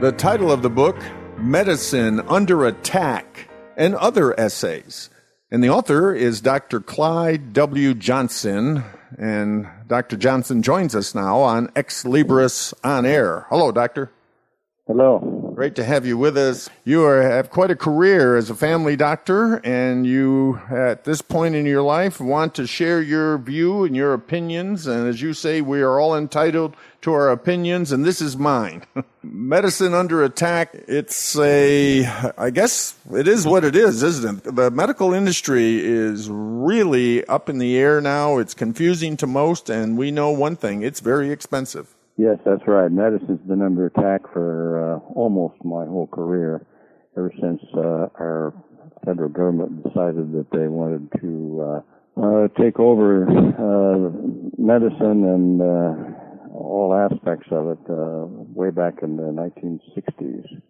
The title of the book, Medicine Under Attack, and Other Essays. And the author is Dr. Clyde W. Johnson. And Dr. Johnson joins us now on Ex Libris On Air. Hello, Doctor. Hello. Great to have you with us. You are, have quite a career as a family doctor, and you, at this point in your life, want to share your view and your opinions. And as you say, we are all entitled to our opinions, and this is mine. Medicine under attack. It's a, I guess it is what it is, isn't it? The medical industry is really up in the air now. It's confusing to most, and we know one thing it's very expensive. Yes, that's right. Medicine's been under attack for uh, almost my whole career, ever since uh, our federal government decided that they wanted to uh, uh, take over uh, medicine and uh, all aspects of it uh, way back in the 1960s.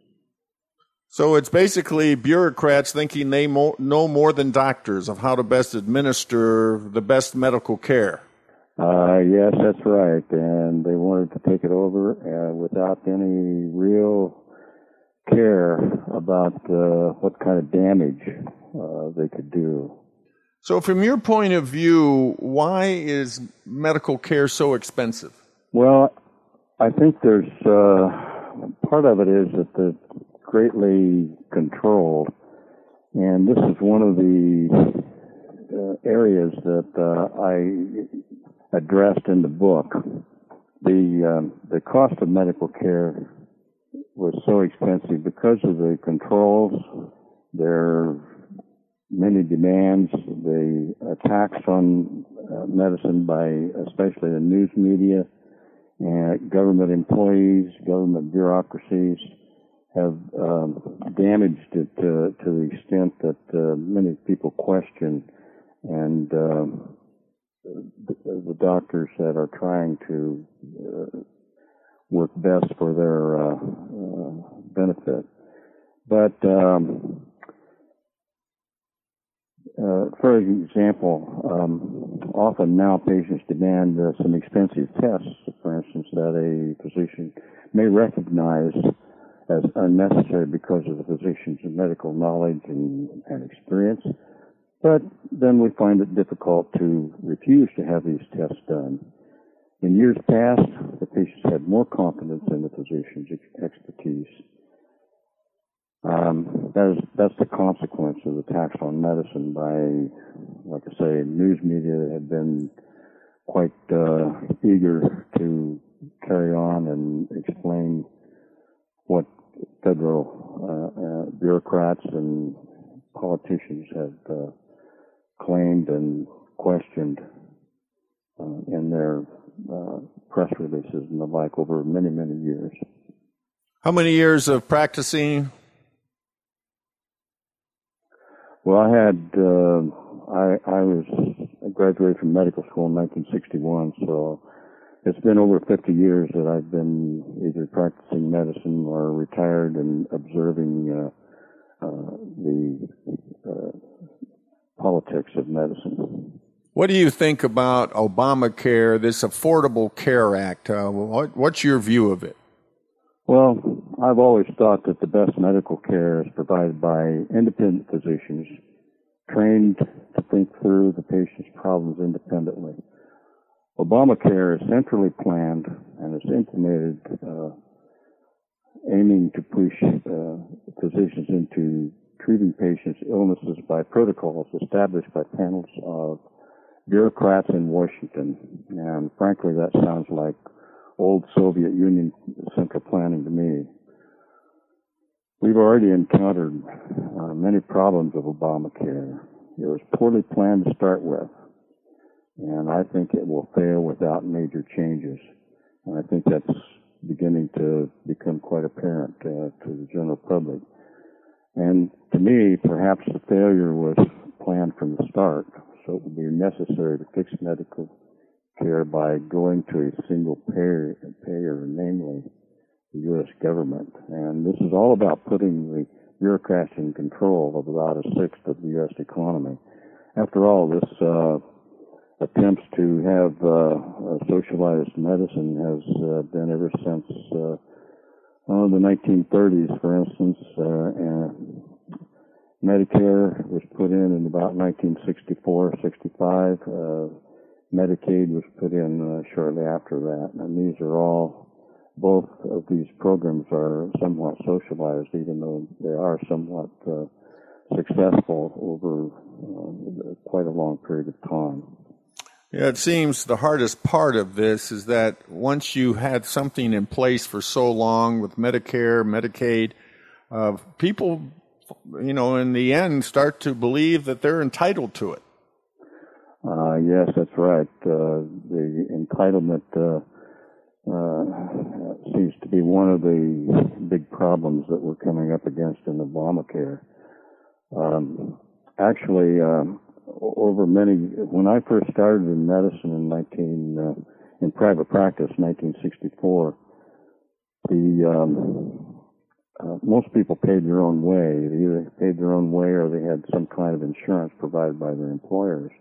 So it's basically bureaucrats thinking they mo- know more than doctors of how to best administer the best medical care. Uh, yes, that's right. And they wanted to take it over uh, without any real care about uh, what kind of damage uh, they could do. So, from your point of view, why is medical care so expensive? Well, I think there's uh, part of it is that it's greatly controlled, and this is one of the uh, areas that uh, I addressed in the book. The um, the cost of medical care was so expensive because of the controls. There are many demands, the attacks on uh, medicine by especially the news media and government employees, government bureaucracies have um, damaged it to, to the extent that uh, many people question and um, the, doctors that are trying to uh, work best for their uh, uh, benefit. But um, uh, for example, um, often now patients demand uh, some expensive tests, for instance, that a physician may recognize as unnecessary because of the physician's medical knowledge and, and experience. But then we find it difficult to refuse to have these tests done. In years past, the patients had more confidence in the physician's expertise. Um, that is, that's the consequence of the tax on medicine by, like I say, news media had been quite uh, eager to carry on and explain what federal uh, uh, bureaucrats and politicians have uh, claimed and questioned uh, in their uh, press releases and the like over many, many years. How many years of practicing? Well, I had uh, I I was I graduated from medical school in 1961, so it's been over 50 years that I've been either practicing medicine or retired and observing uh, uh, the uh, politics of medicine. What do you think about Obamacare, this Affordable Care Act? Uh, what, what's your view of it? Well, I've always thought that the best medical care is provided by independent physicians trained to think through the patient's problems independently. Obamacare is centrally planned and is implemented uh, aiming to push uh, physicians into treating patients' illnesses by protocols established by panels of bureaucrats in Washington. And frankly, that sounds like old Soviet Union central planning to me. We've already encountered uh, many problems with Obamacare. It was poorly planned to start with, and I think it will fail without major changes. And I think that's beginning to become quite apparent uh, to the general public. And to me, perhaps the failure was planned from the start. So it would be necessary to fix medical care by going to a single payer, payer namely the U.S. government. And this is all about putting the bureaucrats in control of about a sixth of the U.S. economy. After all, this uh, attempts to have uh, socialized medicine has uh, been ever since uh, oh, the 1930s, for instance. Uh, and Medicare was put in in about 1964, 65. Uh, Medicaid was put in uh, shortly after that, and these are all both of these programs are somewhat socialized, even though they are somewhat uh, successful over uh, quite a long period of time. Yeah, it seems the hardest part of this is that once you had something in place for so long with Medicare, Medicaid, uh, people, you know, in the end start to believe that they're entitled to it. Uh, yes, that's right. Uh, the entitlement uh, uh, seems to be one of the big problems that we're coming up against in Obamacare. Um, actually, um, over many, when I first started in medicine in 19, uh, in private practice, 1964, the, um, uh, most people paid their own way. They either paid their own way or they had some kind of insurance provided by their employers.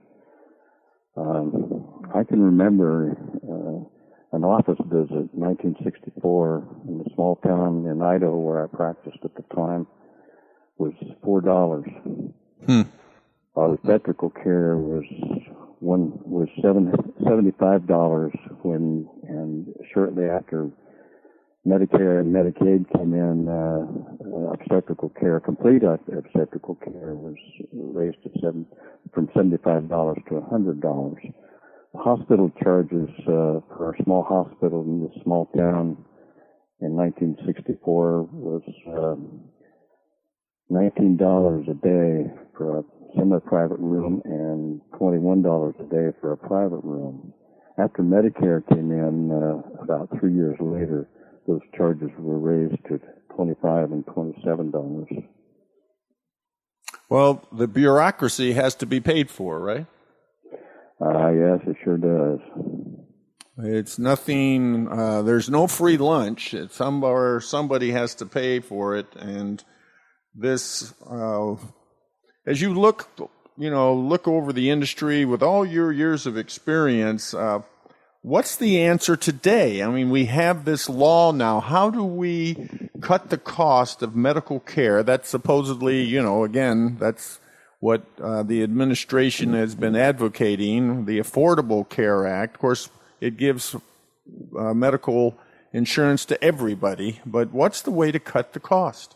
Um, I can remember uh, an office visit, 1964, in a small town in Idaho where I practiced at the time, was four dollars. Hmm. Obstetrical care was one was seven seventy five dollars when and shortly after Medicare and Medicaid came in, uh, obstetrical care, complete obstetrical care was raised to seven, from $75 to $100. Hospital charges uh, for a small hospital in this small town in 1964 was um, $19 a day for a semi-private room and $21 a day for a private room. After Medicare came in uh, about three years later, those charges were raised to 25 and 27 dollars. Well, the bureaucracy has to be paid for, right? Uh, yes, it sure does. It's nothing. Uh, there's no free lunch. It's somebody somebody has to pay for it, and this, uh, as you look, you know, look over the industry with all your years of experience. Uh, What's the answer today? I mean, we have this law now. How do we cut the cost of medical care? That's supposedly, you know, again, that's what uh, the administration has been advocating, the Affordable Care Act. Of course, it gives uh, medical insurance to everybody, but what's the way to cut the cost?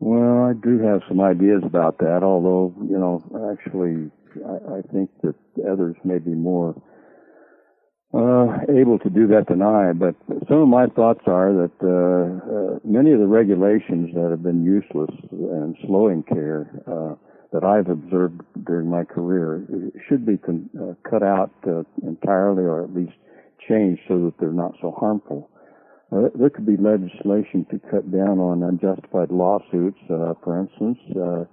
Well, I do have some ideas about that, although, you know, actually, I, I think that others may be more uh, able to do that than I, but some of my thoughts are that uh, uh, many of the regulations that have been useless and slowing care uh, that I've observed during my career should be con- uh, cut out uh, entirely, or at least changed so that they're not so harmful. Uh, there could be legislation to cut down on unjustified lawsuits, uh, for instance. Uh,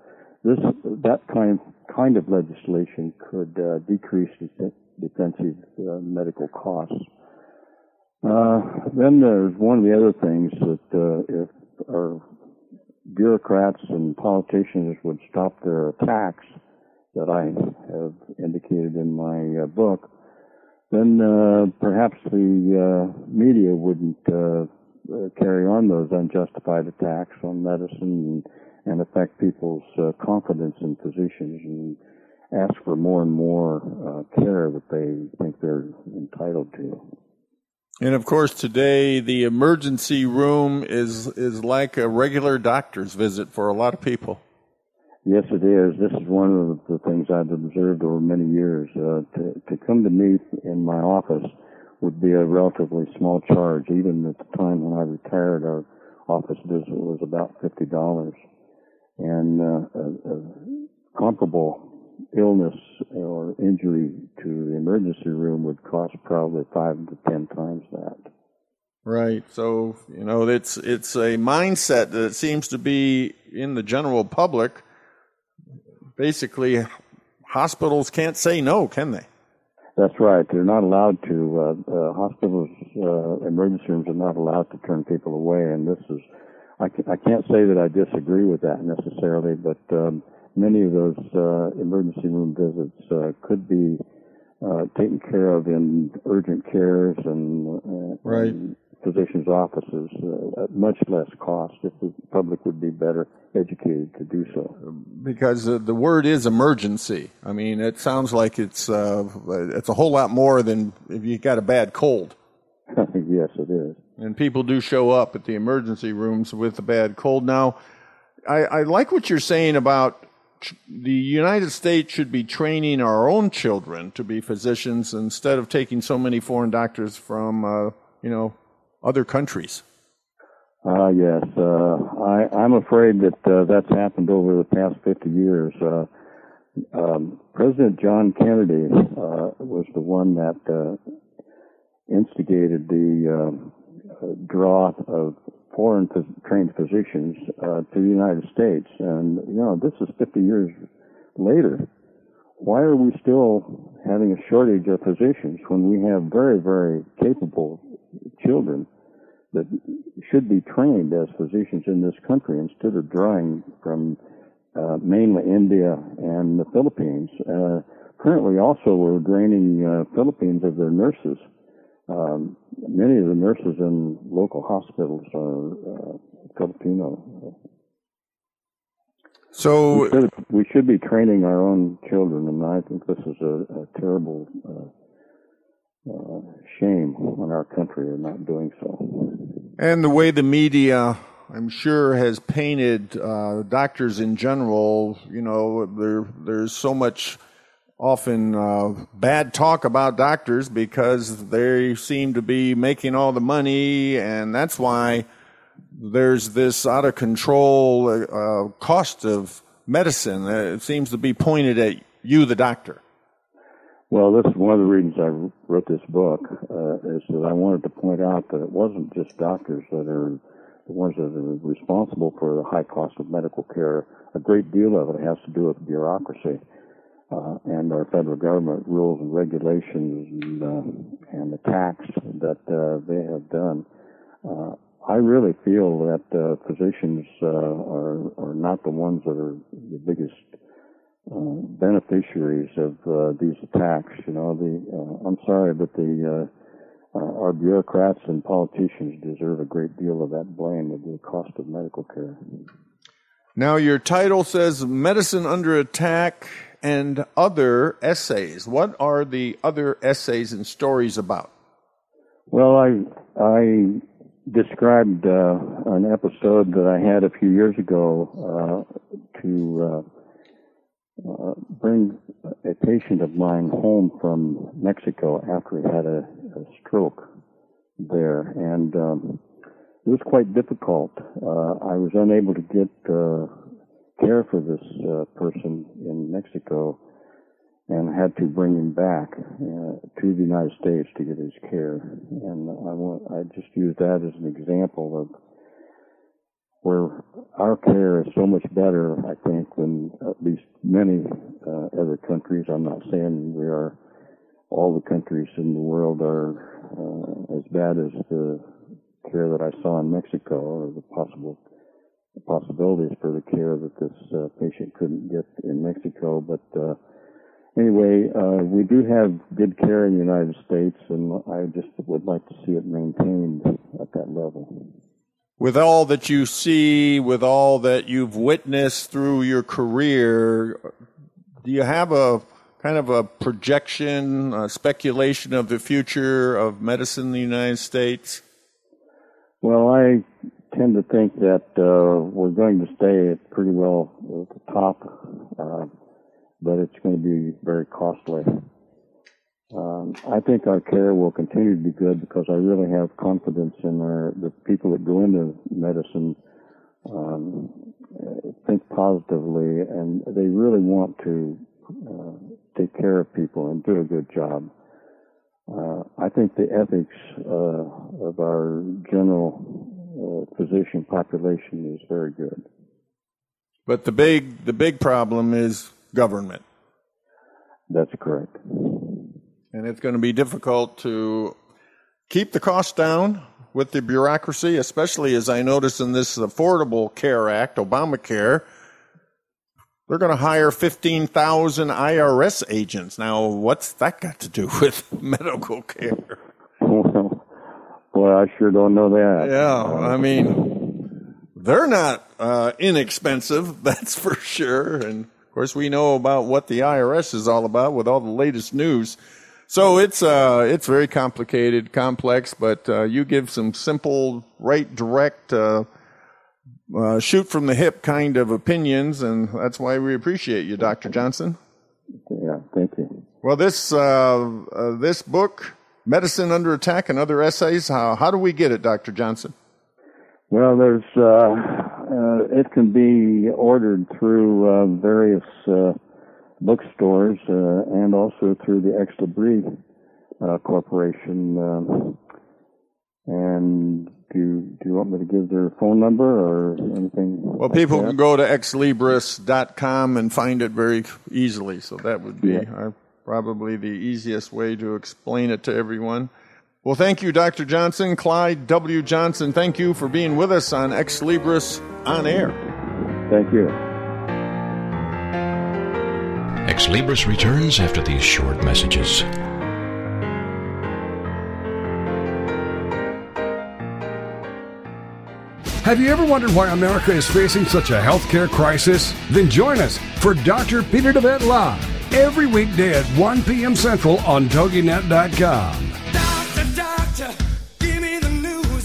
this that kind kind of legislation could uh, decrease defensive uh, medical costs. Uh, then there's one of the other things that if our bureaucrats and politicians would stop their attacks that I have indicated in my book, then uh, perhaps the uh, media wouldn't carry on those unjustified attacks on medicine and, and affect people's confidence in physicians and ask for more and more uh, care that they think they're entitled to. And of course, today the emergency room is is like a regular doctor's visit for a lot of people. Yes, it is. This is one of the things I've observed over many years. Uh, to to come to me in my office would be a relatively small charge. Even at the time when I retired, our office visit was about fifty dollars, and uh, a, a comparable illness or injury to the emergency room would cost probably five to ten times that. Right. So you know, it's it's a mindset that seems to be in the general public. Basically, hospitals can't say no, can they? That's right. They're not allowed to. Uh, uh, hospitals, uh, emergency rooms are not allowed to turn people away, and this is. I, can, I can't say that I disagree with that necessarily, but um, many of those uh, emergency room visits uh, could be uh, taken care of in urgent cares and, uh, right. and physicians' offices uh, at much less cost if the public would be better educated to do so. Because uh, the word is emergency. I mean, it sounds like it's uh, it's a whole lot more than if you got a bad cold. yes, it is. And people do show up at the emergency rooms with a bad cold. Now, I, I like what you're saying about the United States should be training our own children to be physicians instead of taking so many foreign doctors from, uh, you know, other countries. Uh, yes, uh, I, I'm afraid that uh, that's happened over the past 50 years. Uh, um, President John Kennedy uh, was the one that uh, instigated the uh, draw of foreign trained physicians uh, to the United States. And, you know, this is 50 years later. Why are we still having a shortage of physicians when we have very, very capable children that should be trained as physicians in this country instead of drawing from uh, mainly India and the Philippines? Uh, currently, also, we're draining uh, Philippines of their nurses. Um, many of the nurses in local hospitals are uh, Filipino. So we should, we should, be training our own children, and I think this is a, a terrible uh, shame on our country of not doing so. And the way the media, I'm sure, has painted uh, doctors in general. You know, there there's so much often uh, bad talk about doctors because they seem to be making all the money, and that's why there's this out of control uh, cost of medicine. It seems to be pointed at you, the doctor. Well, that's one of the reasons I wrote this book, uh, is that I wanted to point out that it wasn't just doctors that are the ones that are responsible for the high cost of medical care. A great deal of it has to do with bureaucracy uh, and our federal government rules and regulations and, uh, and the tax that uh, they have done. Uh, I really feel that uh, physicians uh, are are not the ones that are the biggest uh, beneficiaries of uh, these attacks. You know, the uh, I'm sorry, but the uh, uh, our bureaucrats and politicians deserve a great deal of that blame of the cost of medical care. Now, your title says "Medicine Under Attack." and other essays. What are the other essays and stories about? Well, I I described uh, an episode that I had a few years ago uh, to uh, bring a patient of mine home from Mexico after he had a, a stroke there, and um, it was quite difficult. Uh, I was unable to get uh, care for this uh, person in Mexico and had to bring him back uh, to the United States to get his care. And I want, I just use that as an example of where our care is so much better, I think, than at least many uh, other countries. I'm not saying we are, all the countries in the world are uh, as bad as the care that I saw in Mexico or the possible possibilities for the care that this uh, patient couldn't get in Mexico. But uh, anyway, uh, we do have good care in the United States, and I just would like to see it maintained at that level. With all that you see, with all that you've witnessed through your career, do you have a kind of a projection, a speculation of the future of medicine in the United States? Well, I tend to think that uh, we're going to stay pretty well at the top, uh, but it's going to be very costly. Um, I think our care will continue to be good because I really have confidence in our, the people that go into medicine um, think positively and they really want to uh, take care of people and do a good job. Uh, I think the ethics uh, of our general uh, physician population is very good. But the big the big problem is government. That's correct. And it's going to be difficult to keep the costs down with the bureaucracy, especially as I notice in this Affordable Care Act, Obamacare. They're going to hire 15,000 IRS agents. Now, what's that got to do with medical care? Well, well I sure don't know that. Yeah, I mean, they're not uh, inexpensive, that's for sure. And of course, we know about what the IRS is all about with all the latest news. So it's uh, it's very complicated, complex, but uh, you give some simple, right, direct, uh, uh, shoot from the hip kind of opinions, and that's why we appreciate you, Dr. Johnson. Yeah, thank you. Well, this uh, uh, this book, Medicine Under Attack, and other essays. How how do we get it, Dr. Johnson? Well, there's it can be ordered through various bookstores uh, and also through the Ex Libris uh, Corporation. Um, and do you, do you want me to give their phone number or anything? Well, people can go to exlibris.com and find it very easily. So that would be yeah. our, probably the easiest way to explain it to everyone. Well, thank you, Dr. Johnson. Clyde W. Johnson, thank you for being with us on Ex Libris On Air. Thank you. Ex Libris returns after these short messages. Have you ever wondered why America is facing such a healthcare crisis? Then join us for Dr. Peter DeVette Live every weekday at 1 p.m. Central on TogiNet.com.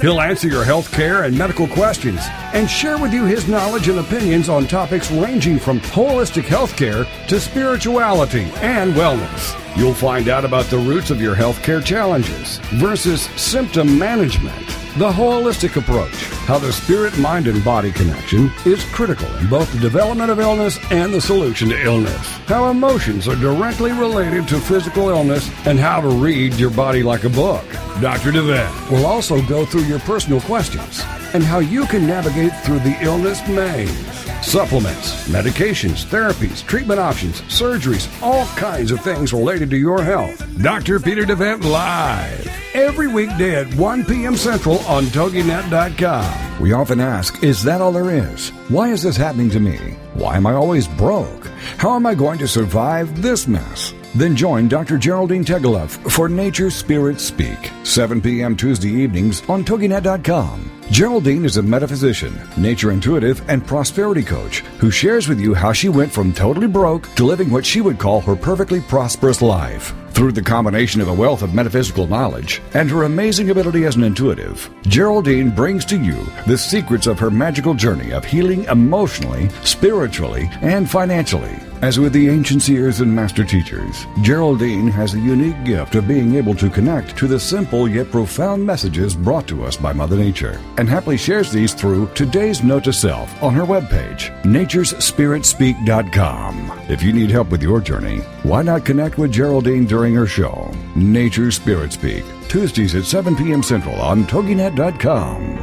He'll answer your health care and medical questions and share with you his knowledge and opinions on topics ranging from holistic health care to spirituality and wellness. You'll find out about the roots of your healthcare challenges versus symptom management, the holistic approach, how the spirit, mind, and body connection is critical in both the development of illness and the solution to illness, how emotions are directly related to physical illness, and how to read your body like a book. Dr. DeVette will also go through your personal questions and how you can navigate through the illness maze. Supplements, medications, therapies, treatment options, surgeries, all kinds of things related to your health. Dr. Peter DeVette Live. Every weekday at 1 p.m. Central on TogiNet.com. We often ask, is that all there is? Why is this happening to me? Why am I always broke? How am I going to survive this mess? Then join Dr. Geraldine Tegeloff for Nature Spirit Speak, 7 p.m. Tuesday evenings on TogiNet.com. Geraldine is a metaphysician, nature intuitive, and prosperity coach who shares with you how she went from totally broke to living what she would call her perfectly prosperous life. Through the combination of a wealth of metaphysical knowledge and her amazing ability as an intuitive, Geraldine brings to you the secrets of her magical journey of healing emotionally, spiritually, and financially. As with the ancient seers and master teachers, Geraldine has a unique gift of being able to connect to the simple yet profound messages brought to us by Mother Nature, and happily shares these through today's note to self on her webpage, naturespiritspeak.com. If you need help with your journey, why not connect with Geraldine during her show, Nature Spirit Speak, Tuesdays at 7 p.m. Central on TogiNet.com.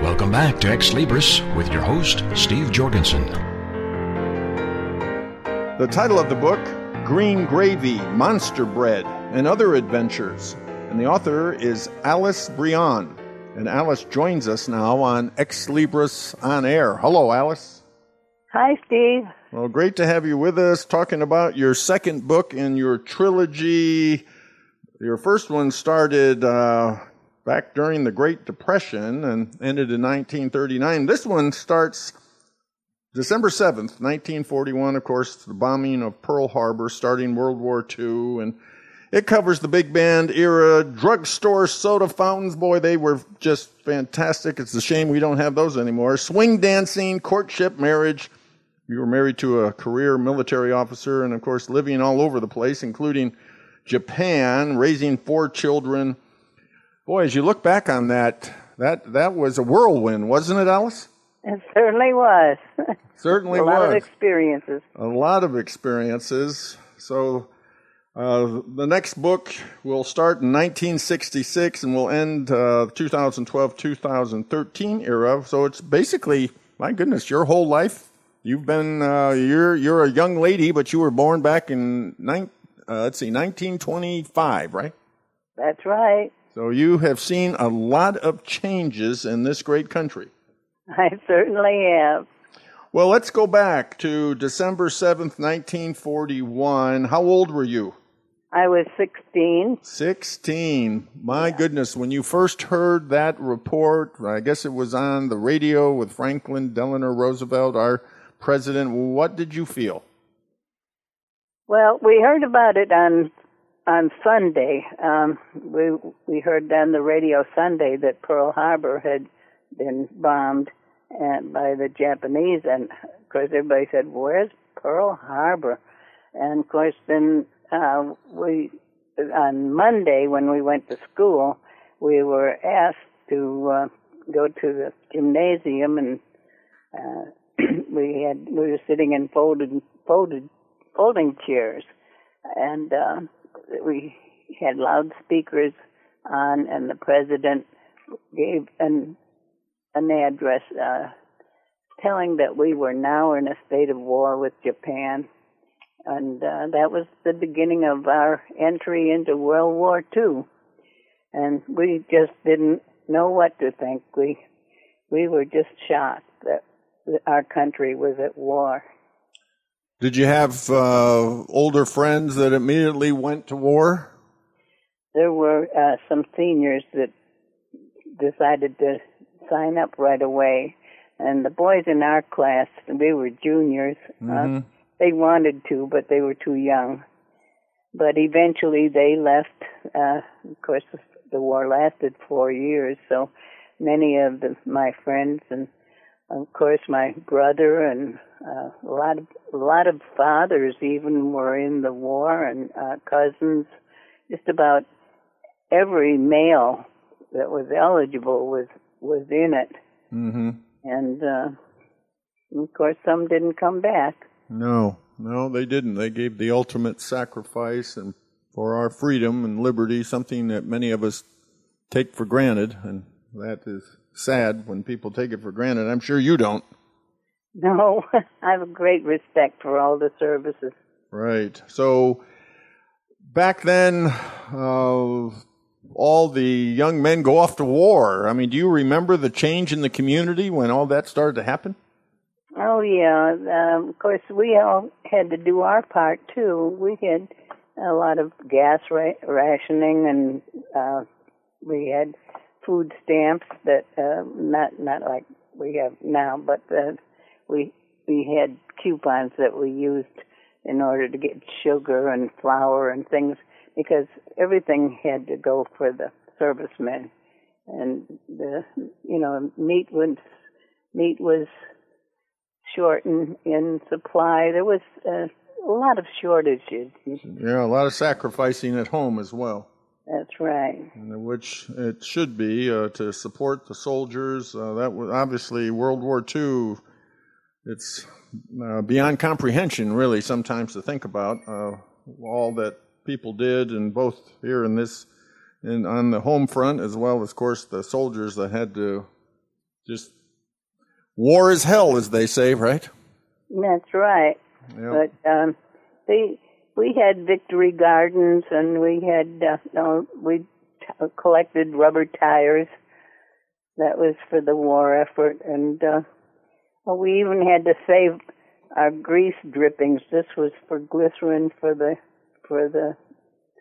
Welcome back to Ex Libris with your host, Steve Jorgensen. The title of the book, Green Gravy, Monster Bread, and Other Adventures. And the author is Alice Brion. And Alice joins us now on Ex Libris on Air. Hello, Alice. Hi, Steve. Well, great to have you with us talking about your second book in your trilogy. Your first one started uh, back during the Great Depression and ended in 1939. This one starts December 7th, 1941, of course, the bombing of Pearl Harbor, starting World War II, and it covers the big band era, drugstore soda fountains. Boy, they were just fantastic. It's a shame we don't have those anymore. Swing dancing, courtship, marriage. You were married to a career military officer, and of course, living all over the place, including Japan, raising four children Boy, as you look back on that, that, that was a whirlwind, wasn't it, Alice? It certainly was. Certainly a lot of experiences. a lot of experiences. So uh, the next book will start in 1966 and will end uh, 2012 2013 era. So it's basically, my goodness, your whole life. You've been uh, you're you're a young lady, but you were born back in nine, uh, let's see 1925, right? That's right. So you have seen a lot of changes in this great country. I certainly have. Well, let's go back to December 7th, 1941. How old were you? I was 16. 16. My goodness, when you first heard that report, I guess it was on the radio with Franklin Delano Roosevelt, our president, what did you feel? Well, we heard about it on on Sunday. Um, we we heard on the radio Sunday that Pearl Harbor had been bombed and by the Japanese, and of course everybody said, "Where's Pearl Harbor?" And of course, then uh, we on Monday when we went to school, we were asked to uh, go to the gymnasium, and uh, we had we were sitting in folded folded folding chairs, and uh, we had loudspeakers on, and the president gave an an address uh, telling that we were now in a state of war with Japan, and uh, that was the beginning of our entry into World War II. And we just didn't know what to think. We we were just shocked that our country was at war. Did you have uh, older friends that immediately went to war? There were uh, some seniors that decided to sign up right away, and the boys in our class, they were juniors. Uh, they wanted to, but they were too young. But eventually they left. Uh, of course, the war lasted four years, so many of the, my friends and of course my brother and uh, a lot of a lot of fathers even were in the war and uh, cousins. Just about every male that was eligible was was in it, Mm-hmm. and uh, of course some didn't come back. No, no, they didn't. They gave the ultimate sacrifice and for our freedom and liberty, something that many of us take for granted, and that is sad when people take it for granted. I'm sure you don't. No, I have a great respect for all the services. Right. So back then, uh, all the young men go off to war. I mean, do you remember the change in the community when all that started to happen? Oh yeah, um, of course we all had to do our part too. We had a lot of gas ra- rationing, and uh, we had food stamps that uh, not not like we have now, but uh, we we had coupons that we used in order to get sugar and flour and things because everything had to go for the servicemen, and the you know meat was meat was short in, in supply. There was uh, a lot of shortages. Yeah, a lot of sacrificing at home as well. That's right. and which it should be uh, to support the soldiers. Uh, that was obviously World War II. It's uh, beyond comprehension, really, sometimes to think about uh, all that people did, and both here in this, and on the home front, as well as, of course, the soldiers that had to just war is hell, as they say, right? That's right. Yeah. But um, they we had victory gardens, and we had uh, no, we t- collected rubber tires. That was for the war effort, and uh, well, we even had to save our grease drippings. This was for glycerin for the for the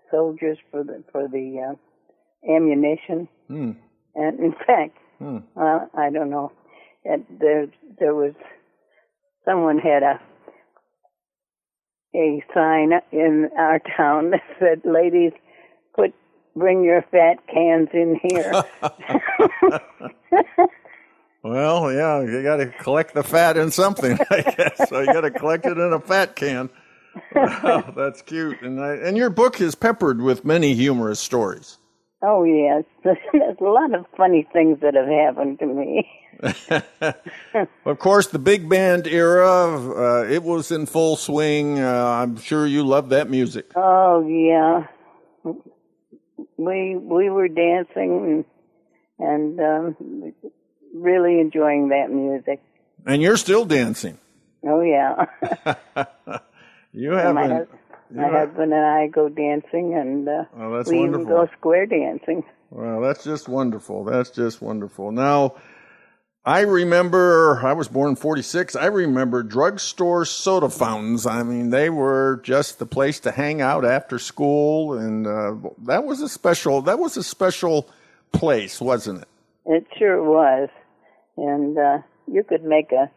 soldiers for the for the uh, ammunition. Hmm. And in fact, well, I don't know. And there there was someone had a a sign in our town that said, "Ladies, put bring your fat cans in here." Well, yeah, you got to collect the fat in something, I guess. So you got to collect it in a fat can. Wow, that's cute. And I, and your book is peppered with many humorous stories. oh yes, there's a lot of funny things that have happened to me. of course, the big band era, uh, it was in full swing. Uh, I'm sure you love that music. Oh yeah, we we were dancing and, and um, really enjoying that music. And you're still dancing. Oh yeah. you have my, hus- my husband and I go dancing, and uh, that's we wonderful. even go square dancing. Well, that's just wonderful. That's just wonderful. Now, I remember I was born in 46. I remember drugstore soda fountains. I mean, they were just the place to hang out after school and uh, that was a special that was a special place, wasn't it? It sure was. And uh, you could make a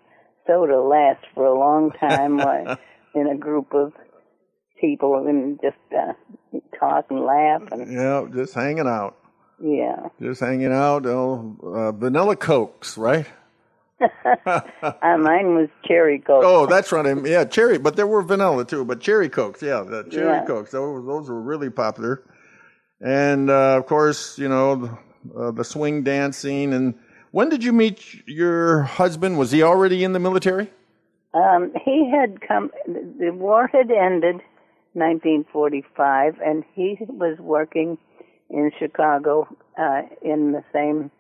soda last for a long time in a group of people and just uh, talk and laugh and yeah, just hanging out. Yeah. Just hanging out. Oh, uh, vanilla cokes, right? uh, mine was cherry coke. Oh, that's right. Yeah, cherry, but there were vanilla too. But cherry cokes, yeah, the cherry Yeah. cokes. Those, those were really popular. And uh, of course, you know, uh, the swing dancing. And when did you meet your husband? Was he already in the military? Um, he had come. The war had ended, 1945, and he was working in Chicago uh, in the same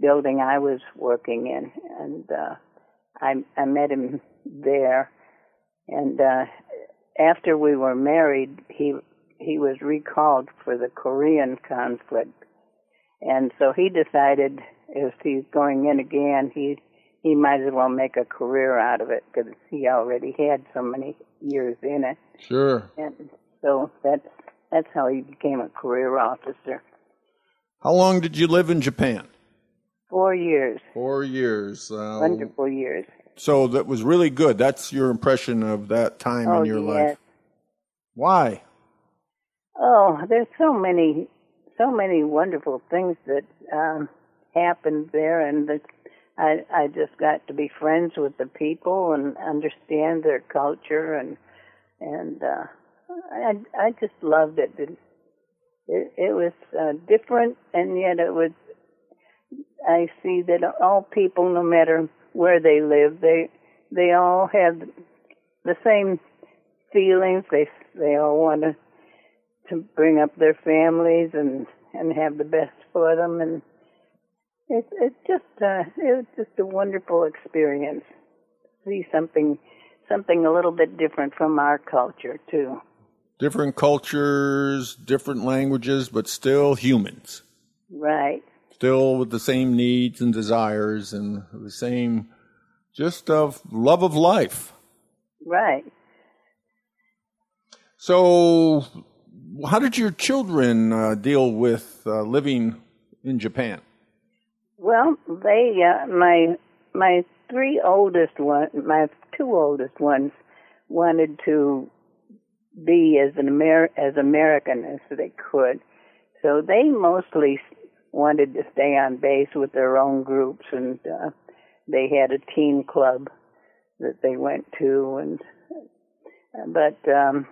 building I was working in, and uh, I I met him there. And uh, after we were married, he he was recalled for the Korean conflict, and so he decided if he's going in again, he he might as well make a career out of it because he already had so many years in it, Sure. and so that's that's how he became a career officer. How long did you live in Japan? Four years, Four years. Uh, wonderful years. So that was really good. That's your impression of that time Oh, in your yes. life. Why? Oh, there's so many, so many wonderful things that um, happened there, and that I I just got to be friends with the people and understand their culture, and and uh, I I just loved it. It it, was uh, different, and yet it was. I see that all people, no matter where they live, they they all have the same feelings. They they all want to to bring up their families and and have the best for them and it's it's just uh it was just a wonderful experience see something something a little bit different from our culture too Different cultures, different languages, but still humans. right Still with the same needs and desires and the same just of love of life. right So, how did your children uh, deal with uh, living in Japan? well they uh, my my three oldest one my two oldest ones wanted to be as an Amer- as American as they could. So they mostly wanted to stay on base with their own groups, and uh, they had a teen club that they went to. And but um,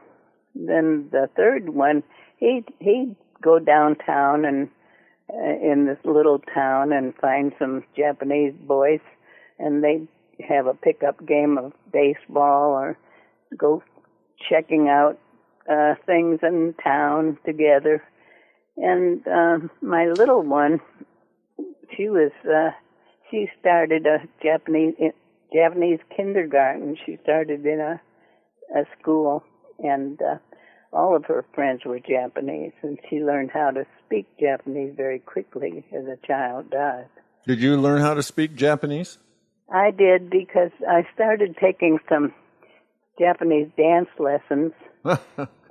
then the third one, he he'd go downtown and uh, in this little town and find some Japanese boys, and they'd have a pickup game of baseball or go checking out uh, things in town together. And um, my little one, she was uh, she started a Japanese Japanese kindergarten. She started in a a school, and uh, all of her friends were Japanese, and she learned how to speak Japanese very quickly, as a child does. Did you learn how to speak Japanese? I did because I started taking some Japanese dance lessons,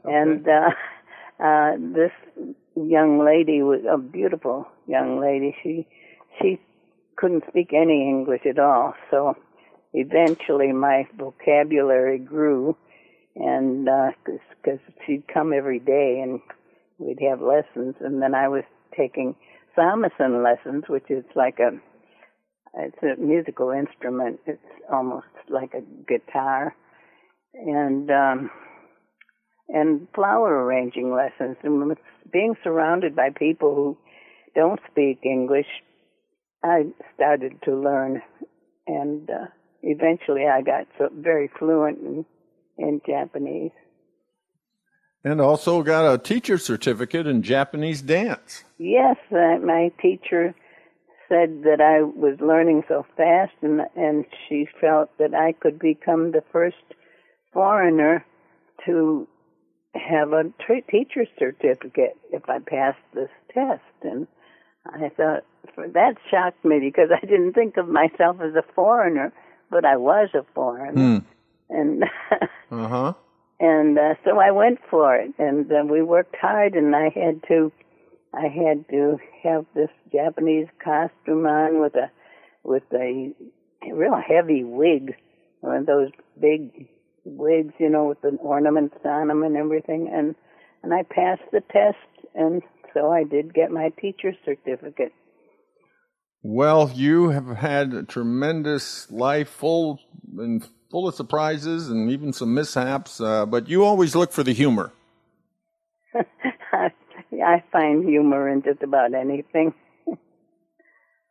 and uh, uh, this young lady was a beautiful young lady. She she couldn't speak any English at all, so eventually my vocabulary grew, and because she'd come every day and we'd have lessons, and then I was taking samisen lessons, which is like a it's a musical instrument. It's almost like a guitar, and um, and flower arranging lessons. And being surrounded by people who don't speak English, I started to learn, and uh, eventually I got so very fluent in, in Japanese. And also got a teacher certificate in Japanese dance. Yes, uh, my teacher said that I was learning so fast, and and she felt that I could become the first foreigner to have a teacher certificate if I passed this test. And I thought that shocked me because I didn't think of myself as a foreigner, but I was a foreigner. Hmm. And Uh huh. and uh, so I went for it, and uh, we worked hard, and I had to, I had to have this Japanese costume on with a, with a real heavy wig, one of those big wigs, you know, with the ornaments on them and everything, and and I passed the test, and so I did get my teacher's certificate. Well, you have had a tremendous life, full and full of surprises and even some mishaps. Uh, but you always look for the humor. I find humor in just about anything.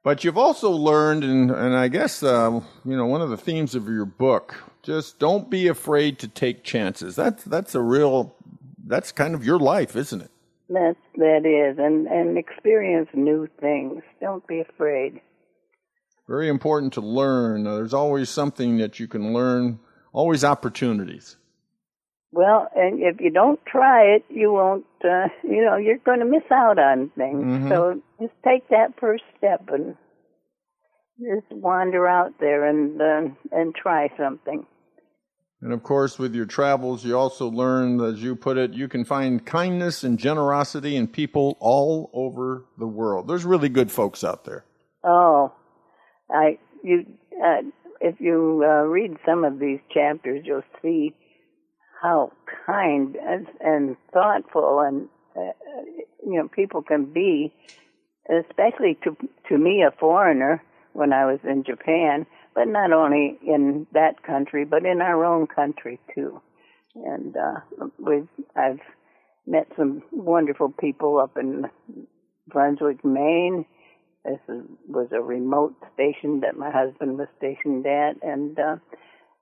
But you've also learned, and and I guess uh, you know one of the themes of your book. Just don't be afraid to take chances. That's that's a real. That's kind of your life, isn't it? That that is, and and experience new things. Don't be afraid. Very important to learn. There's always something that you can learn. Always opportunities. Well, and if you don't try it, you won't. Uh, you know, you're going to miss out on things. Mhm. So just take that first step and just wander out there and uh, and try something. And of course, with your travels, you also learn, as you put it, you can find kindness and generosity in people all over the world. There's really good folks out there. Oh, I you uh, if you uh, read some of these chapters, you'll see how kind and, and thoughtful and uh, you know people can be, especially to to me, a foreigner when I was in Japan, but not only in that country, but in our own country too. And uh, we've I've met some wonderful people up in Brunswick, Maine. This is, was a remote station that my husband was stationed at, and uh,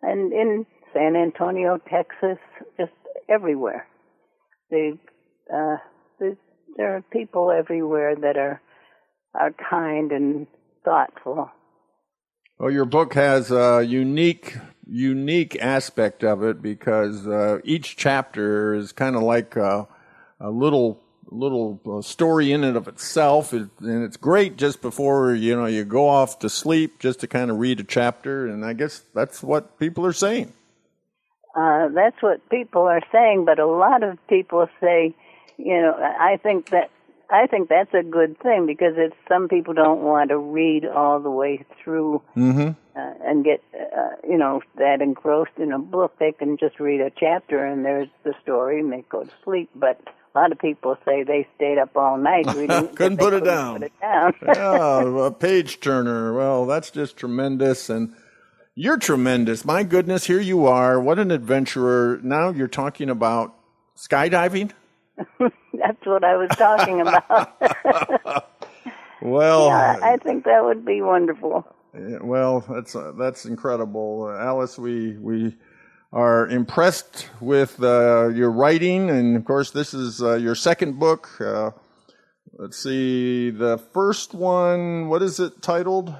and in San Antonio, Texas, just everywhere. They, uh, there are people everywhere that are are kind and thoughtful. Well, your book has a unique, unique aspect of it because uh, each chapter is kind of like a, a little, little uh, story in and of itself, it, and it's great just before you know you go off to sleep, just to kind of read a chapter, and I guess that's what people are saying. Uh, that's what people are saying, but a lot of people say, you know, I think that I think that's a good thing because it's some people don't want to read all the way through Mm-hmm. uh, and get uh, you know that engrossed in a book. They can just read a chapter and there's the story and they go to sleep. But a lot of people say they stayed up all night reading. Couldn't put it couldn't down. Put it down. oh, a page turner. Well, that's just tremendous. And you're tremendous. My goodness, here you are. What an adventurer. Now you're talking about skydiving? that's what I was talking about. Well, yeah, I think that would be wonderful. Well, that's uh, that's incredible, uh, Alice. We we are impressed with uh, your writing, and of course, this is uh, your second book. Uh, let's see, the first one. What is it titled?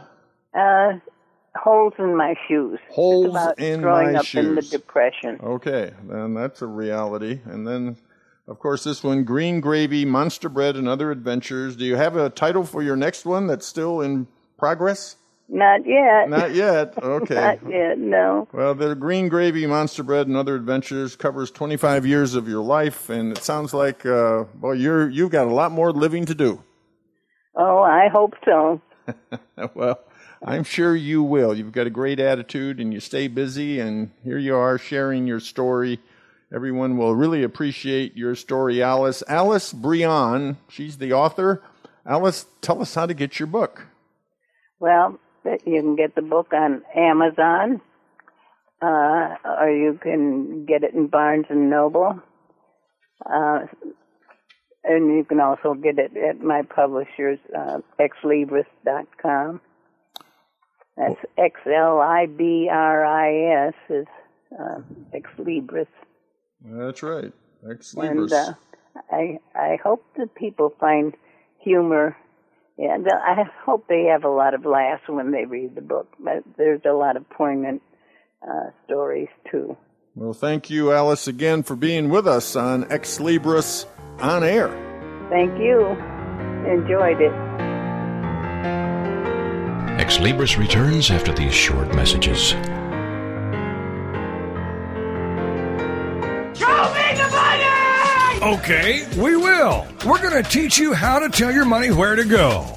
Holes in my shoes. Holes it's about in growing my up in the shoes. depression. Okay, then that's a reality. And then, of course, this one, Green Gravy, Monster Bread, and Other Adventures. Do you have a title for your next one that's still in progress? Not yet. Not yet. Okay. Not yet. No. Well, the Green Gravy, Monster Bread, and Other Adventures covers 25 years of your life, and it sounds like, uh, well, you're you've got a lot more living to do. Oh, I hope so. well, I'm sure you will. You've got a great attitude, and you stay busy, and here you are sharing your story. Everyone will really appreciate your story, Alice. Alice Brion, she's the author. Alice, tell us how to get your book. Well, you can get the book on Amazon, uh, or you can get it in Barnes and Noble. Uh, And you can also get it at my publisher's, uh, xlibris.com. That's X L I B R I S is uh, Ex Libris. That's right, Ex Libris. And uh, I I hope that people find humor, and I hope they have a lot of laughs when they read the book. But there's a lot of poignant uh, stories too. Well, thank you, Alice, again for being with us on Ex Libris on air. Thank you. Enjoyed it. Ex Libris returns after these short messages. Okay, we will. We're going to teach you how to tell your money where to go.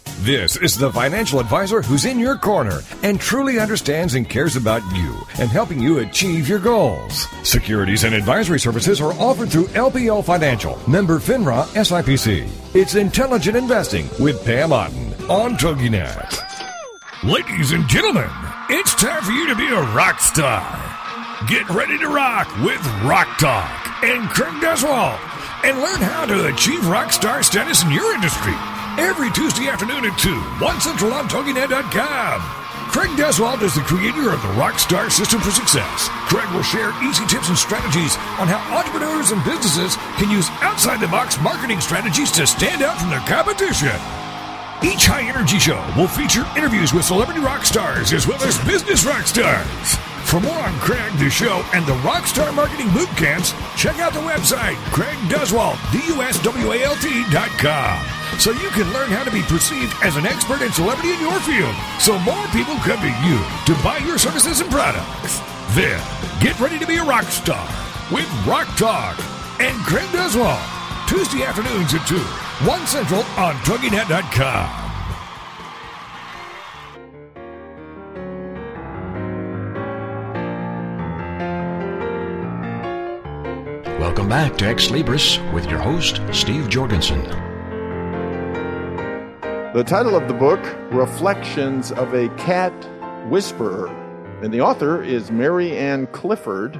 This is the financial advisor who's in your corner and truly understands and cares about you and helping you achieve your goals. Securities and advisory services are offered through LPL Financial, member FINRA SIPC. It's intelligent investing with Pam Otten on TogiNet. Ladies and gentlemen, it's time for you to be a rock star. Get ready to rock with Rock Talk and Craig Duswalt and learn how to achieve rock star status in your industry. Every Tuesday afternoon at 2, 1 Central on TogiNet.com. Craig Duswalt is the creator of the Rockstar System for Success. Craig will share easy tips and strategies on how entrepreneurs and businesses can use outside the box marketing strategies to stand out from their competition. Each high energy show will feature interviews with celebrity rock stars as well as business rock stars. For more on Craig, the show, and the Rockstar Marketing Boot Camps, check out the website, CraigDuswalt.com, so you can learn how to be perceived as an expert and celebrity in your field, so more people come to you to buy your services and products. Then, get ready to be a rock star with Rock Talk and Craig Duswalt, Tuesday afternoons at 2, 1 Central on TogiNet.com. Welcome back to Ex Libris with your host, Steve Jorgensen. The title of the book, Reflections of a Cat Whisperer. And the author is Mary Ann Clifford.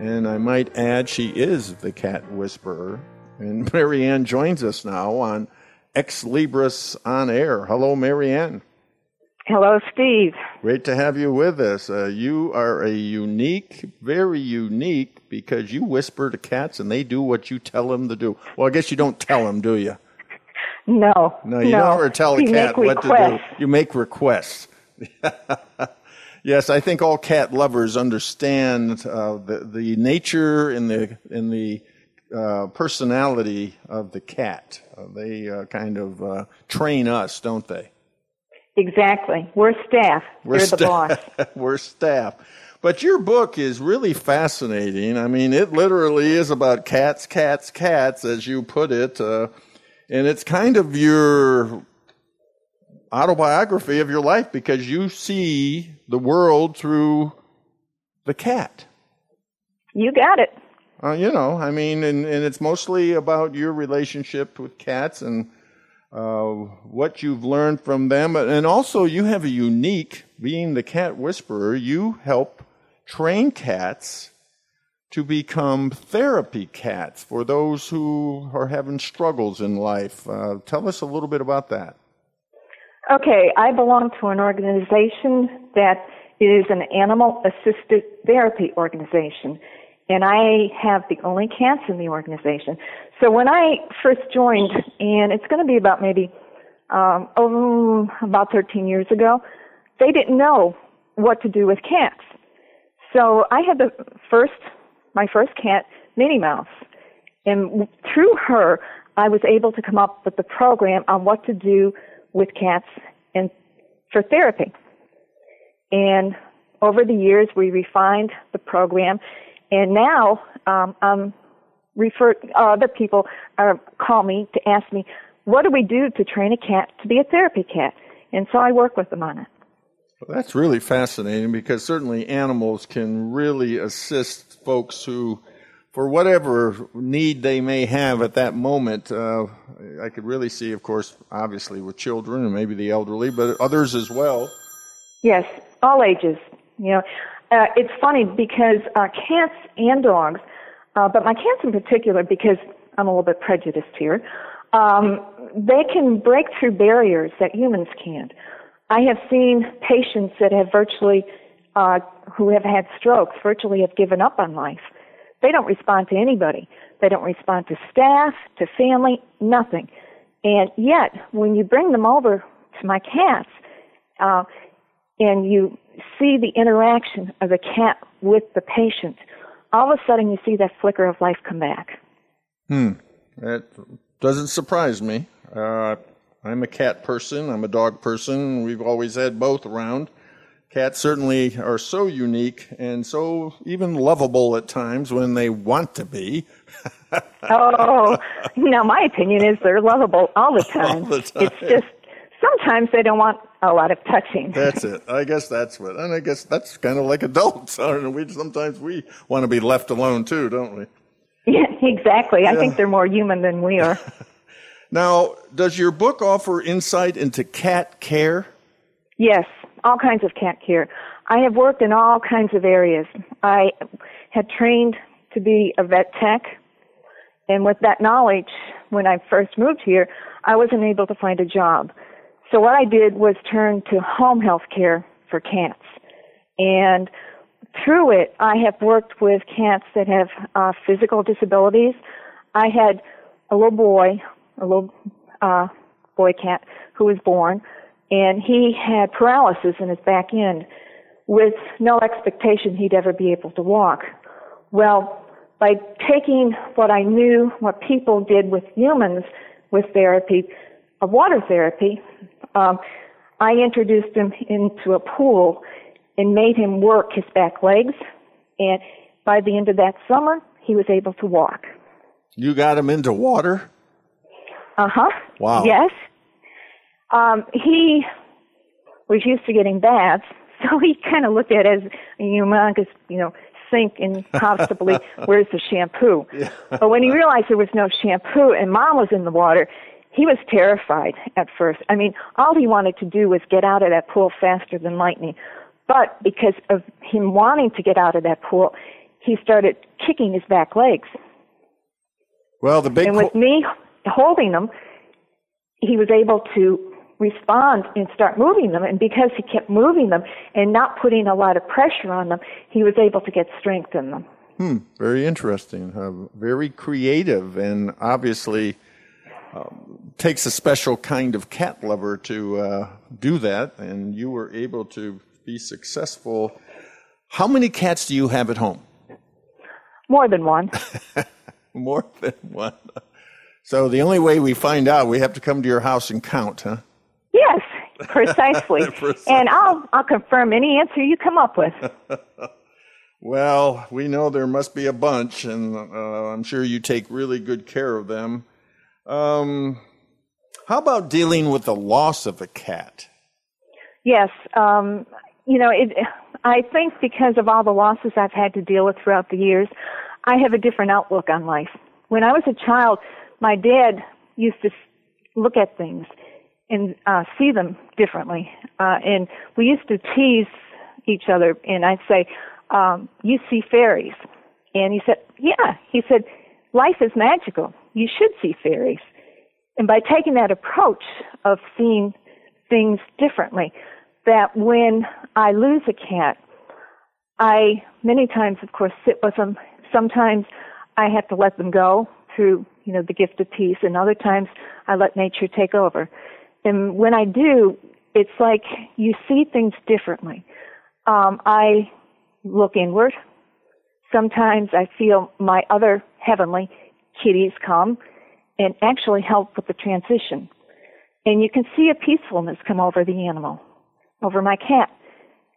And I might add, she is the cat whisperer. And Mary Ann joins us now on Ex Libris on Air. Hello, Mary Ann. Hello, Steve. Great to have you with us. Uh, you are a unique, very unique, because you whisper to cats and they do what you tell them to do. Well, I guess you don't tell them, do you? No. No, you no. don't ever tell a cat what to do. You make requests. yes, I think all cat lovers understand uh, the the nature and the and the uh, personality of the cat. Uh, they uh, kind of uh, train us, don't they? Exactly. We're staff. We're They're the boss. We're staff. But your book is really fascinating. I mean, it literally is about cats, cats, cats, as you put it. Uh, and it's kind of your autobiography of your life because you see the world through the cat. You got it. Uh, you know, I mean, and, and it's mostly about your relationship with cats and uh, what you've learned from them. And also, you have a unique, being the cat whisperer, you help train cats to become therapy cats for those who are having struggles in life. Uh, tell us a little bit about that. Okay, I belong to an organization that is an animal assisted therapy organization, and I have the only cats in the organization. So when I first joined, and it's going to be about maybe um, oh, about 13 years ago, they didn't know what to do with cats. So I had the first, my first cat, Minnie Mouse, and through her, I was able to come up with the program on what to do with cats and for therapy. And over the years, we refined the program, and now um, I'm refer uh, other people uh, call me to ask me, what do we do to train a cat to be a therapy cat? And so I work with them on it. Well, that's really fascinating because certainly animals can really assist folks who, for whatever need they may have at that moment, uh, I could really see, of course, obviously with children and maybe the elderly, but others as well. Yes, all ages. You know, uh, it's funny because uh, cats and dogs, uh, but my cats in particular, because I'm a little bit prejudiced here, um, they can break through barriers that humans can't. I have seen patients that have virtually, uh, who have had strokes, virtually have given up on life. They don't respond to anybody. They don't respond to staff, to family, nothing. And yet, when you bring them over to my cats, uh, and you see the interaction of the cat with the patient, all of a sudden you see that flicker of life come back. Hmm. That doesn't surprise me. Uh, I'm a cat person. I'm a dog person. We've always had both around. Cats certainly are so unique and so even lovable at times when they want to be. oh, now my opinion is they're lovable all the time. All the time. It's just sometimes they don't want a lot of touching. That's it. I guess that's what, and I guess that's kind of like adults. Aren't we? Sometimes we want to be left alone too, don't we? Yeah, exactly. I think they're more human than we are. Now, does your book offer insight into cat care? Yes, all kinds of cat care. I have worked in all kinds of areas. I had trained to be a vet tech, and with that knowledge, when I first moved here, I wasn't able to find a job. So what I did was turn to home health care for cats. And through it, I have worked with cats that have uh, physical disabilities. I had a little boy a little uh, boy cat who was born, and he had paralysis in his back end with no expectation he'd ever be able to walk. Well, by taking what I knew, what people did with humans with therapy, of water therapy, um, I introduced him into a pool and made him work his back legs. And by the end of that summer, he was able to walk. You got him into water? Uh huh. Wow. Yes. Um, he was used to getting baths, so he kind of looked at it as a humongous, you know, sink and possibly where's the shampoo. Yeah. but when he realized there was no shampoo and mom was in the water, he was terrified at first. I mean, all he wanted to do was get out of that pool faster than lightning. But because of him wanting to get out of that pool, he started kicking his back legs. Well, the big And with me holding them, he was able to respond and start moving them. And because he kept moving them and not putting a lot of pressure on them, he was able to get strength in them. Hmm, very interesting. Uh, very creative, and obviously um, takes a special kind of cat lover to uh, do that. And you were able to be successful. How many cats do you have at home? More than one. More than one. So the only way we find out, we have to come to your house and count, huh? yes, precisely. Precisely. And I'll I'll confirm any answer you come up with. Well, we know there must be a bunch, and uh, I'm sure you take really good care of them. Um, how about dealing with the loss of a cat? Yes, um, you know, it, I think because of all the losses I've had to deal with throughout the years, I have a different outlook on life. When I was a child, my dad used to look at things and uh, see them differently, uh, and we used to tease each other. And I'd say, um, "You see fairies," and he said, "Yeah." He said, "Life is magical. You should see fairies." And by taking that approach of seeing things differently, that when I lose a cat, I many times, of course, sit with them. Sometimes I have to let them go through, you know, the gift of peace, and other times I let nature take over. And when I do, it's like you see things differently. Um, I look inward. Sometimes I feel my other heavenly kitties come and actually help with the transition. And you can see a peacefulness come over the animal, over my cat,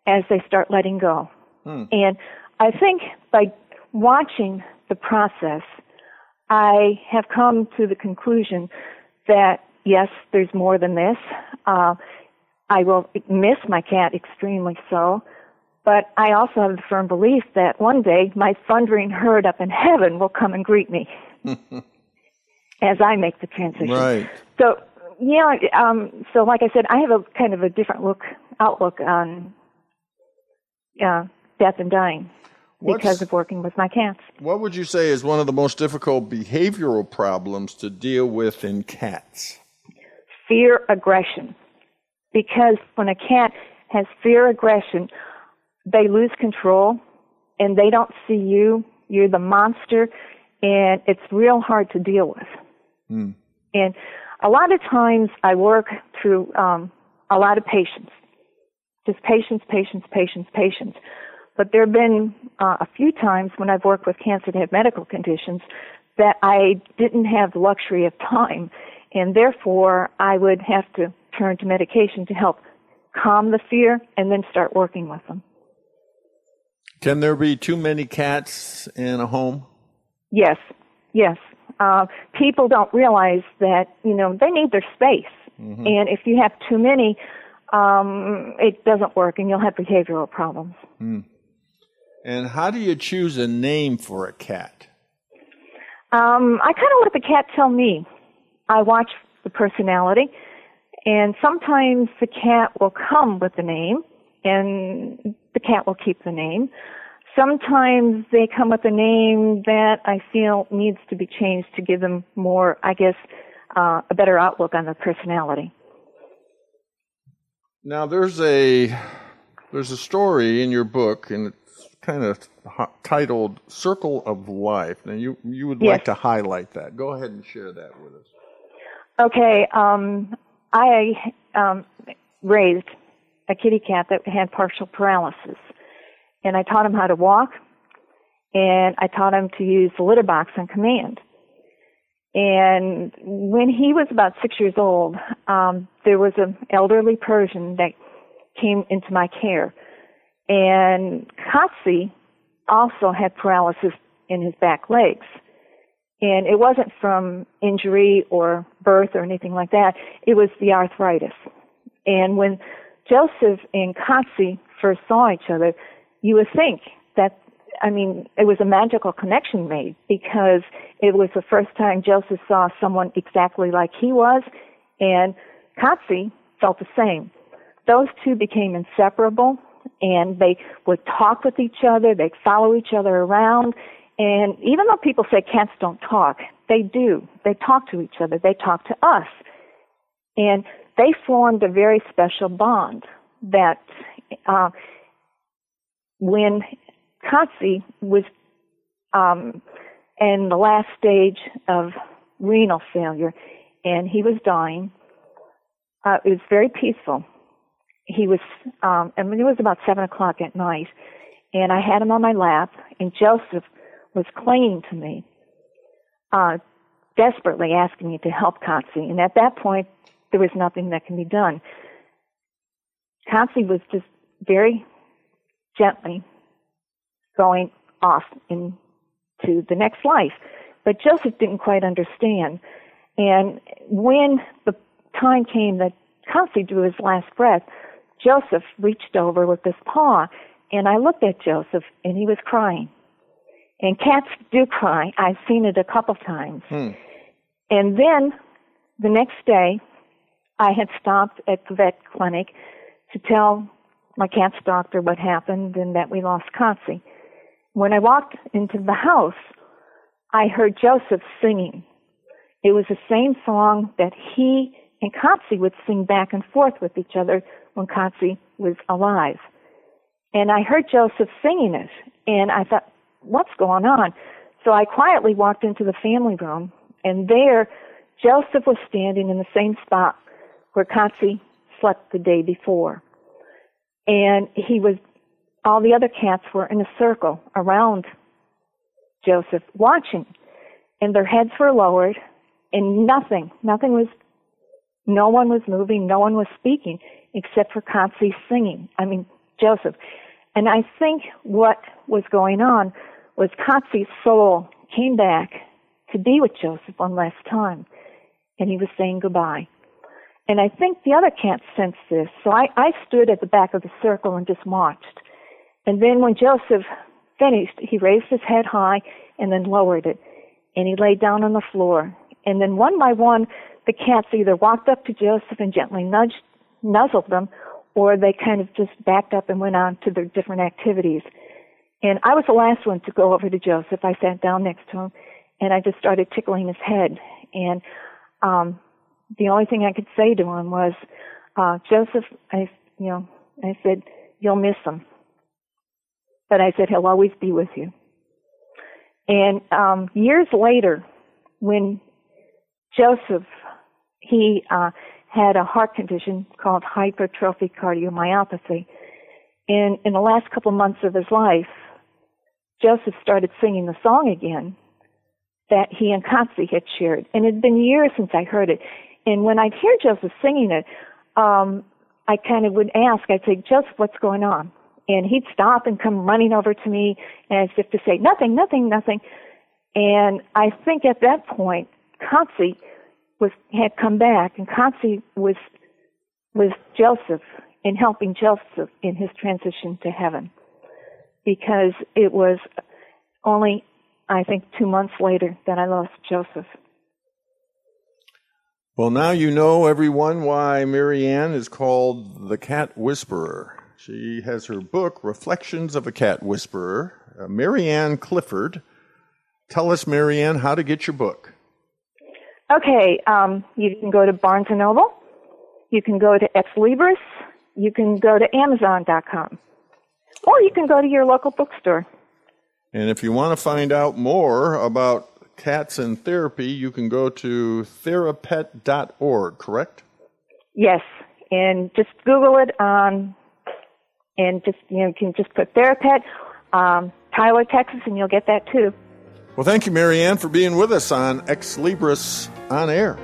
as they start letting go. And I think by watching the process I have come to the conclusion that yes, there's more than this. Uh, I will miss my cat extremely so, but I also have the firm belief that one day my thundering herd up in heaven will come and greet me as I make the transition. Right. So yeah, um, so like I said, I have a kind of a different look outlook on uh, death and dying What's- because of working with my cats. What would you say is one of the most difficult behavioral problems to deal with in cats? Fear aggression. Because when a cat has fear aggression, they lose control and they don't see you. You're the monster and it's real hard to deal with. And a lot of times I work through um, a lot of patients. Just patience, patience, patience, patience. But there have been uh, a few times when I've worked with cancer that have medical conditions that I didn't have the luxury of time, and therefore I would have to turn to medication to help calm the fear and then start working with them. Can there be too many cats in a home? Yes, yes. Uh, people don't realize that you know they need their space, and if you have too many, um, it doesn't work, and you'll have behavioral problems. And how do you choose a name for a cat? Um, I kind of let the cat tell me. I watch the personality, and sometimes the cat will come with the name, and the cat will keep the name. Sometimes they come with a name that I feel needs to be changed to give them more, I guess, uh, a better outlook on their personality. Now there's a there's a story in your book, and kind of titled "Circle of Life." Now you you would like to highlight that. Go ahead and share that with us. Okay, um, I um, raised a kitty cat that had partial paralysis, and I taught him how to walk, and I taught him to use the litter box on command. And when he was about six years old, um, there was an elderly Persian that came into my care, and Katsi also had paralysis in his back legs and it wasn't from injury or birth or anything like that. It was the arthritis. And when Joseph and Katsi first saw each other, you would think that, I mean, it was a magical connection made because it was the first time Joseph saw someone exactly like he was, and Katsi felt the same. Those two became inseparable, and they would talk with each other, they'd follow each other around, and even though people say cats don't talk, they do. They talk to each other. They talk to us. And they formed a very special bond that uh, when Katsi was um, in the last stage of renal failure and he was dying, uh, it was very peaceful. He was, um, I mean, it was about seven o'clock at night, and I had him on my lap, and Joseph was clinging to me, uh, desperately asking me to help Katsi. And at that point, there was nothing that can be done. Katsi was just very gently going off into the next life. But Joseph didn't quite understand. And when the time came that Katsi drew his last breath, Joseph reached over with his paw, and I looked at Joseph, and he was crying. And cats do cry. I've seen it a couple of times. Hmm. And then the next day, I had stopped at the vet clinic to tell my cat's doctor what happened and that we lost Katsi. When I walked into the house, I heard Joseph singing. It was the same song that he and Katsi would sing back and forth with each other when Katsi was alive. And I heard Joseph singing it, and I thought, what's going on? So I quietly walked into the family room, and there Joseph was standing in the same spot where Katsi slept the day before. And he was, all the other cats were in a circle around Joseph watching, and their heads were lowered, and nothing, nothing was, no one was moving, no one was speaking, except for Katsi singing. I mean, Joseph. And I think what was going on was Katsi's soul came back to be with Joseph one last time. And he was saying goodbye. And I think the other cats sensed this. So I, I stood at the back of the circle and just watched. And then when Joseph finished, he raised his head high and then lowered it. And he laid down on the floor. And then one by one, the cats either walked up to Joseph and gently nudged, nuzzled them, or they kind of just backed up and went on to their different activities. And I was the last one to go over to Joseph. I sat down next to him and I just started tickling his head. And um the only thing I could say to him was, uh, Joseph, I you know, I said, You'll miss him. But I said, He'll always be with you. And um years later, when Joseph he uh had a heart condition called hypertrophic cardiomyopathy. And in the last couple months of his life, Joseph started singing the song again that he and Katsi had shared. And it had been years since I heard it. And when I'd hear Joseph singing it, um, I kind of would ask, I'd say, Joseph, what's going on? And he'd stop and come running over to me as if to say, nothing, nothing, nothing. And I think at that point, Katsi was had come back, and Katsi was was Joseph in helping Joseph in his transition to heaven, because it was only I think two months later that I lost Joseph. Well, now you know, everyone, why Marianne is called the Cat Whisperer. She has her book, Reflections of a Cat Whisperer. Uh, Marianne Clifford. Tell us, Marianne, how to get your book. Okay, um, you can go to Barnes and Noble. You can go to Ex Libris. You can go to Amazon.com. Or you can go to your local bookstore. And if you want to find out more about cats and therapy, you can go to therapet.org, correct? Yes, and just Google it on, and just you know you can just put Therapet, um, Tyler, Texas, and you'll get that too. Well, thank you, Marianne, for being with us on Ex Libris on air.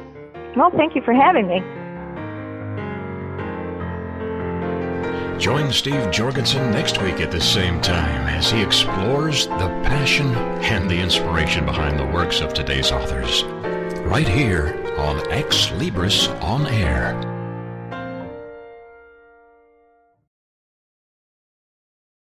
Well, thank you for having me. Join Steve Jorgensen next week at the same time as he explores the passion and the inspiration behind the works of today's authors. Right here on Ex Libris On Air.